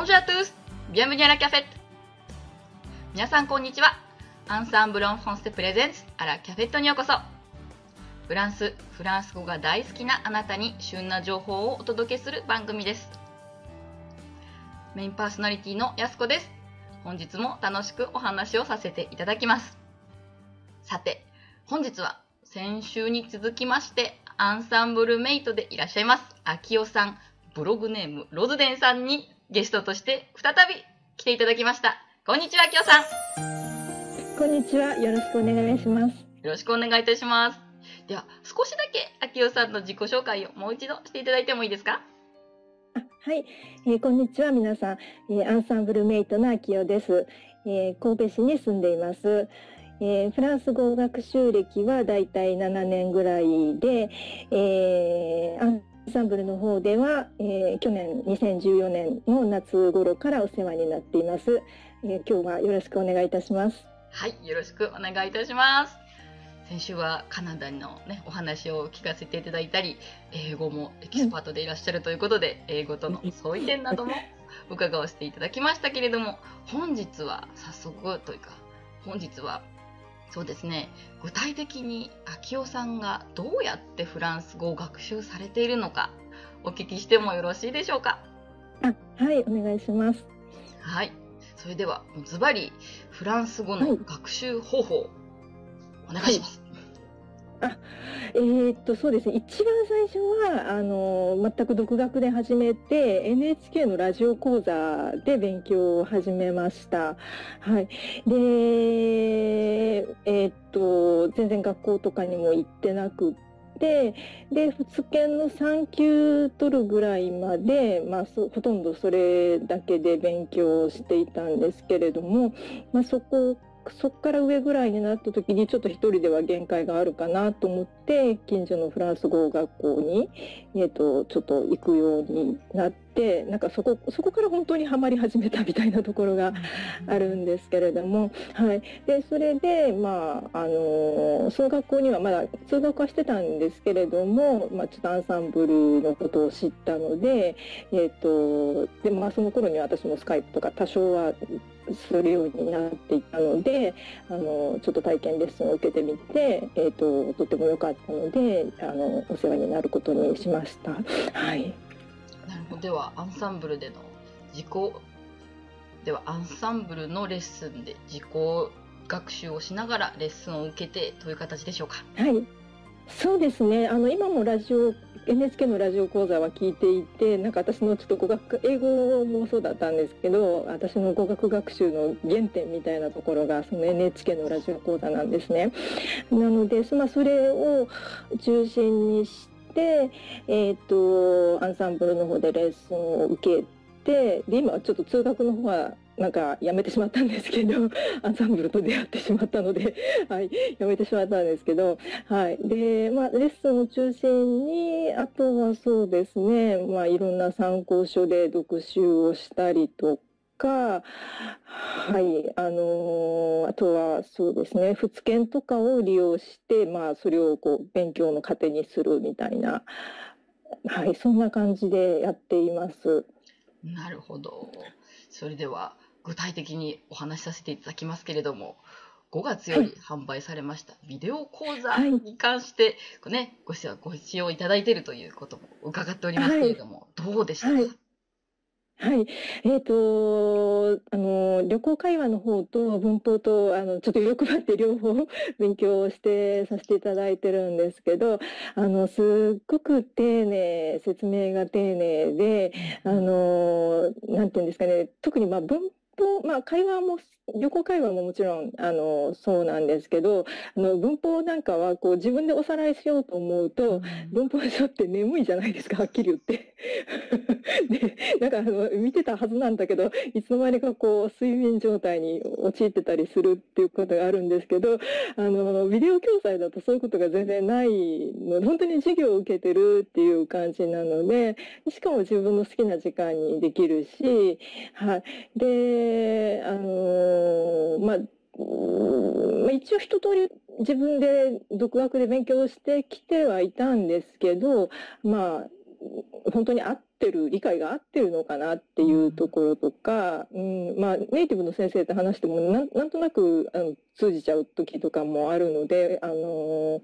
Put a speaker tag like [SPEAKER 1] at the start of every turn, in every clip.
[SPEAKER 1] Bonjour à tous! Bienvenue à la cafette! 皆さんこんにちは。アンサンブロンフォンステプレゼンツあらキャフェットにようこそ。フランス、フランス語が大好きなあなたに旬な情報をお届けする番組です。メインパーソナリティのやすこです。本日も楽しくお話をさせていただきます。さて、本日は先週に続きましてアンサンブルメイトでいらっしゃいます、あきおさん、ブログネーム、ロズデンさんにゲストとして再び来ていただきました。こんにちは、きよさん。
[SPEAKER 2] こんにちは。よろしくお願いします。
[SPEAKER 1] よろしくお願いいたします。では、少しだけ、あきよさんの自己紹介をもう一度していただいてもいいですか？
[SPEAKER 2] はい、えー、こんにちは、皆さん。えー、アンサンブルメイトのあきよです。えー、神戸市に住んでいます。えー、フランス語学習歴はだいたい7年ぐらいで、えー、アンサンブルの方では、えー、去年2014年の夏頃からお世話になっています、えー、今日はよろしくお願いいたします。
[SPEAKER 1] はいよろしくお願いいたします。先週はカナダのねお話を聞かせていただいたり英語もエキスパートでいらっしゃるということで、英語との相違点なども伺わせていただきましたけれども本日は早速というか本日はそうですね。具体的に秋代さんがどうやってフランス語を学習されているのかお聞きしてもよろしいでしょうか？
[SPEAKER 2] あはいお願いします。
[SPEAKER 1] はい。それではズバリフランス語の学習方法、はい、お願いします、
[SPEAKER 2] あえー、っとそうですね一番最初はあの全く独学で始めて NHK のラジオ講座で勉強を始めました。はい、で、えー、っと全然学校とかにも行ってなくてで仏研の3級取るぐらいまで、まあ、ほとんどそれだけで勉強していたんですけれども、まあ、そこそこから上ぐらいになった時にちょっと一人では限界があるかなと思って近所のフランス語学校に、えーと、ちょっと行くようになってなんかそこそこから本当にはまり始めたみたいなところがあるんですけれども、はい、でそれで、まあ、あのその学校にはまだ通学はしてたんですけれども、まあ、ちょっとアンサンブルのことを知ったので、えーとでまあ、その頃には私もスカイプとか多少はするようになっていたのであのちょっと体験レッスンを受けてみて、えーと、とても良かったのであのお世話になることにしました。はい、
[SPEAKER 1] なるほどではアンサンブルでの自己ではアンサンブルのレッスンで自己学習をしながらレッスンを受けてという形でしょうか？
[SPEAKER 2] はいそうですねあの今もラジオ NHK のラジオ講座は聞いていてなんか私のちょっと語学英語もそうだったんですけど私の語学学習の原点みたいなところがその NHK のラジオ講座なんですね。なので、まあ、それを中心にしてえっ、とアンサンブルの方でレッスンを受けてで今ちょっと通学の方はなんかやめてしまったんですけど アンサンブルと出会ってしまったので、はい、やめてしまったんですけど、はい、で、まあ、レッスンを中心にあとはそうですね、まあ、いろんな参考書で読習をしたりとか、はい、あのー、あとはそうですね、仏研とかを利用して、まあ、それをこう勉強の糧にするみたいな、はい、そんな感じでやっています。
[SPEAKER 1] なるほど。それでは具体的にお話しさせていただきますけれども、5月より販売されましたビデオ講座に関して、はい、ね、ご視ご使用いただいているということも伺っておりますけれども、はい、どうでしたか、はい。
[SPEAKER 2] はい。えっ、ー、と、あの、旅行会話の方と文法と、あの、ちょっと欲張って両方勉強してさせていただいてるんですけど、あの、すっごく丁寧、説明が丁寧で、あの、なんていうんですかね、特にまあ文法、まあ会話も旅行会話ももちろんあのそうなんですけどあの文法なんかはこう自分でおさらいしようと思うと、うん、文法書って眠いじゃないですかはっきり言って。でなんかあの見てたはずなんだけどいつの間にかこう睡眠状態に陥ってたりするっていうことがあるんですけどあのビデオ教材だとそういうことが全然ないので本当に授業を受けてるっていう感じなのでしかも自分の好きな時間にできるし、はい、であのまあ、一応一通り自分で独学で勉強してきてはいたんですけど、まあ、本当に合ってる理解が合ってるのかなっていうところとか、うんまあ、ネイティブの先生と話してもななんとなくあの通じちゃう時とかもあるので、あの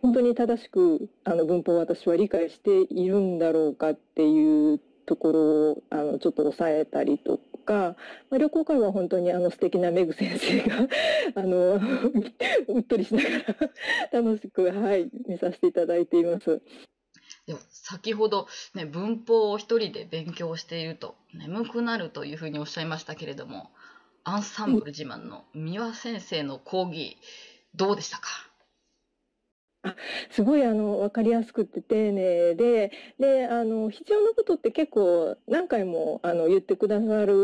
[SPEAKER 2] 本当に正しくあの文法を私は理解しているんだろうかっていうところをあのちょっと抑えたりとか、まあ、旅行会は本当にあの素敵なメグ先生が あの うっとりしながら楽しく、はい、見させていただいています。
[SPEAKER 1] でも先ほど、ね、文法を一人で勉強していると眠くなるというふうにおっしゃいましたけれどもアンサンブル自慢の三輪先生の講義どうでしたか？
[SPEAKER 2] すごいあの分かりやすくて丁寧でであの必要なことって結構何回もあの言ってくださる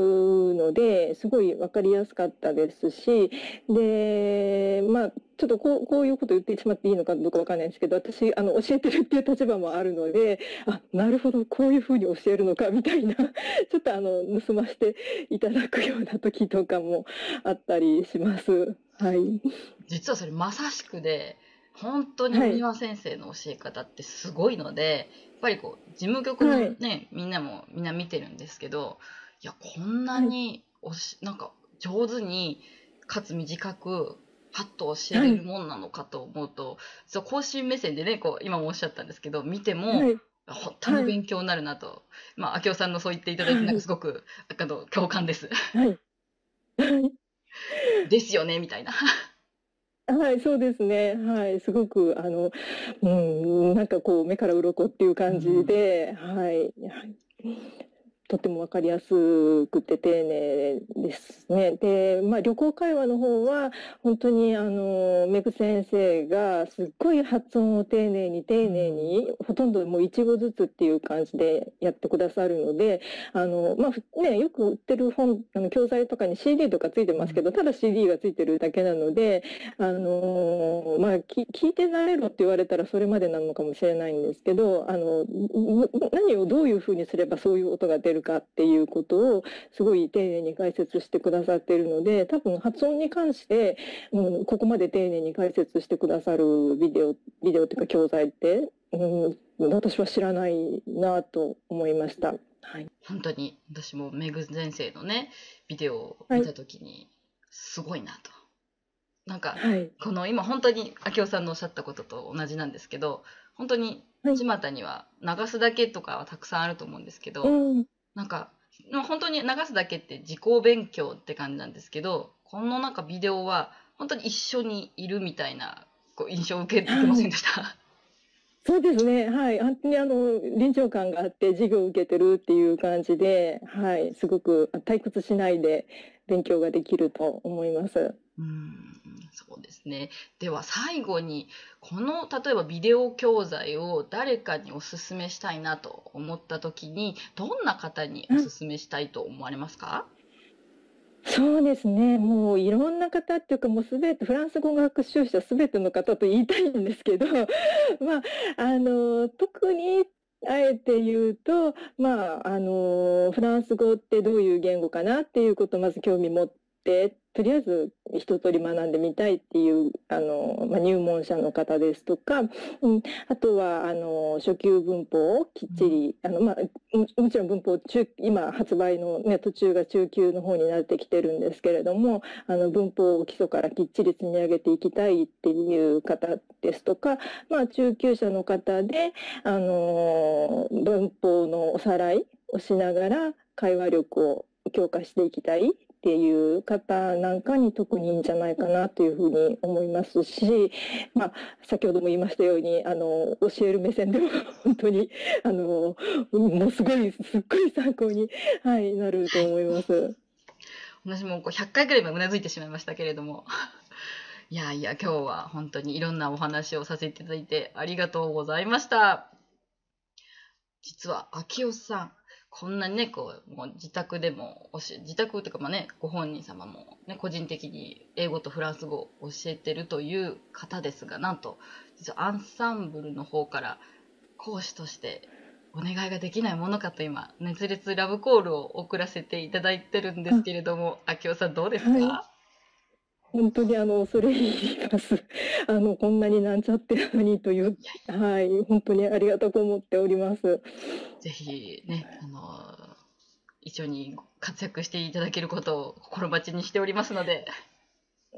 [SPEAKER 2] のですごい分かりやすかったですしでまあちょっとこうこういうこと言ってしまっていいのかどうか分かんないんですけど私あの教えてるっていう立場もあるのであなるほどこういうふうに教えるのかみたいな ちょっとあの盗ませていただくような時とかもあったりします。はい、
[SPEAKER 1] 実はそれまさしくで本当に三輪先生の教え方ってすごいので、はい、やっぱりこう事務局のね、はい、みんなもみんな見てるんですけどいやこんなにおし、なんか上手にかつ短くパッと教えれるもんなのかと思うと、はい、そう更新目線でねこう今もおっしゃったんですけど見ても、本当に勉強になるなと、まあ明夫さんのそう言っていただいてなんかすごく、あの共感です。ですよねみたいな。
[SPEAKER 2] はい、そうですね。はい、すごく、あの、うん、なんかこう、目から鱗っていう感じで、うん、はい。とても分かりやすくて丁寧ですね。で、まあ、旅行会話の方は本当にあのメグ先生がすっごい発音を丁寧に丁寧にほとんどもう一語ずつっていう感じでやってくださるのであの、まあね、よく売ってる本あの教材とかに CD とかついてますけどただ CD がついてるだけなのであの、まあ、聞いてなれろって言われたらそれまでなのかもしれないんですけどあの何をどういうふうにすればそういう音が出るるかっていうことをすごい丁寧に解説してくださっているので多分発音に関して、うん、ここまで丁寧に解説してくださるビデオビデオっていうか教材って、うん、私は知らないなと思いました。はい、
[SPEAKER 1] 本当に私もメグ先生のねビデオを見た時にすごいなと。はい、なんか、はい、この今本当に明夫さんのおっしゃったことと同じなんですけど本当に巷には流すだけとかはたくさんあると思うんですけど、うん、なんか、本当に流すだけって自己勉強って感じなんですけど、このなんかビデオは本当に一緒にいるみたいなこう印象を受けてませんでした？
[SPEAKER 2] そうですね。はい。本当にあの、臨場感があって授業を受けてるっていう感じで、はい。すごく退屈しないで勉強ができると思います。
[SPEAKER 1] うんそうですね。では最後に、この例えばビデオ教材を誰かにお勧めしたいなと思った時に、どんな方にお勧めしたいと思われますか、
[SPEAKER 2] そうですね。もういろんな方っていうか、もうすべて、フランス語学習者すべての方と言いたいんですけど、まあ、あの、特にあえて言うと、まあ、あの、フランス語ってどういう言語かなっていうことをまず興味持って、とりあえず一通り学んでみたいっていうあの、まあ、入門者の方ですとか、うん、あとはあの初級文法をきっちり、あのまあ、ももちろん文法中今発売の、ね、途中が中級の方になってきてるんですけれどもあの文法を基礎からきっちり積み上げていきたいっていう方ですとか、まあ、中級者の方であの文法のおさらいをしながら会話力を強化していきたいっていう方なんかに特にいいんじゃないかなというふうに思いますし、まあ、先ほども言いましたようにあの教える目線でも本当に あのもうすごいすっごい参考に、はい、なると思います。
[SPEAKER 1] 私もこう100回ぐらいうなずいてしまいましたけれども。いやいや、今日は本当にいろんなお話をさせていただいてありがとうございました。実は、秋夫さん、こんなにね、こう、もう自宅でも教え、自宅というかまあね、ご本人様もね、個人的に英語とフランス語を教えてるという方ですが、なんと、実はアンサンブルの方から講師としてお願いができないものかと今、熱烈ラブコールを送らせていただいてるんですけれども、秋夫さんどうですか、はい
[SPEAKER 2] 本当にあの恐れ入ります。あのこんなになんちゃってるのにという、はい、本当にありがたく思っております。
[SPEAKER 1] ぜひね、あの一緒に活躍していただけることを心待ちにしておりますので。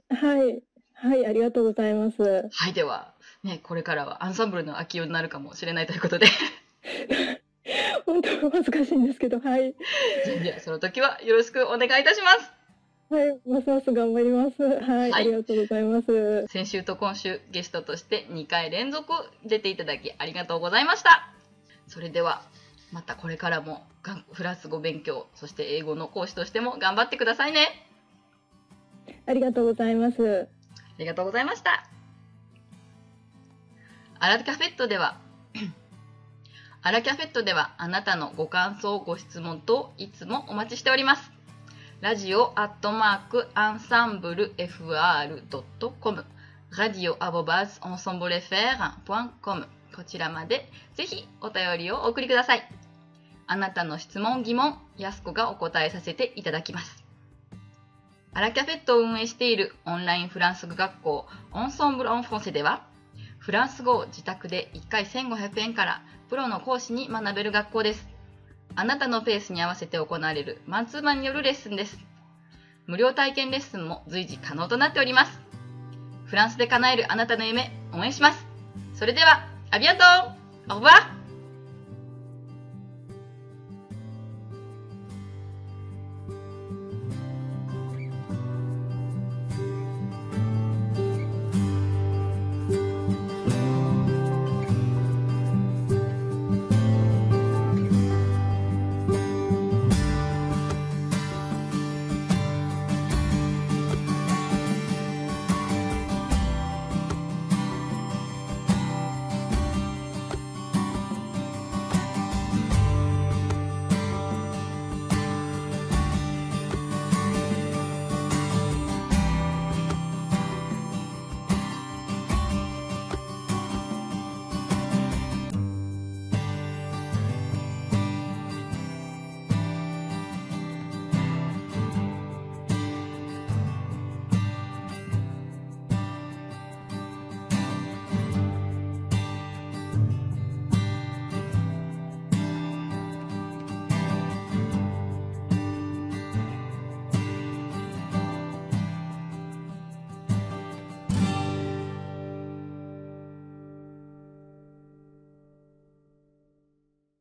[SPEAKER 2] はい。はい、ありがとうございます。
[SPEAKER 1] はい、では、ね、これからはアンサンブルの秋代になるかもしれないということで、
[SPEAKER 2] 本当恥ずかしいんですけど、はい。
[SPEAKER 1] じゃあその時はよろしくお願いいたします。
[SPEAKER 2] はい、ますます頑張ります。はい、
[SPEAKER 1] はい
[SPEAKER 2] ありがとうございます。
[SPEAKER 1] 先週と今週ゲストとして2回連続出ていただきありがとうございました。それでは、またこれからもフランス語勉強、そして英語の講師としても頑張ってくださいね。
[SPEAKER 2] ありがとうございます。
[SPEAKER 1] ありがとうございました。アラキャフェットでは、アラキャフェットではあなたのご感想、ご質問といつもお待ちしております。ラジオアットマークアンサンブル FR.com ラディオアボバーズオンソンブレフェー .com こちらまでぜひお便りをお送りください。あなたの質問、疑問、やすこがお答えさせていただきます。アラキャフェットを運営しているオンラインフランス語学校オンソンブル・オン・フォンセではフランス語を自宅で1回1500円からプロの講師に学べる学校です。あなたのペースに合わせて行われるマンツーマンによるレッスンです。無料体験レッスンも随時可能となっております。フランスで叶えるあなたの夢応援します。それでは、ありがとうオーバー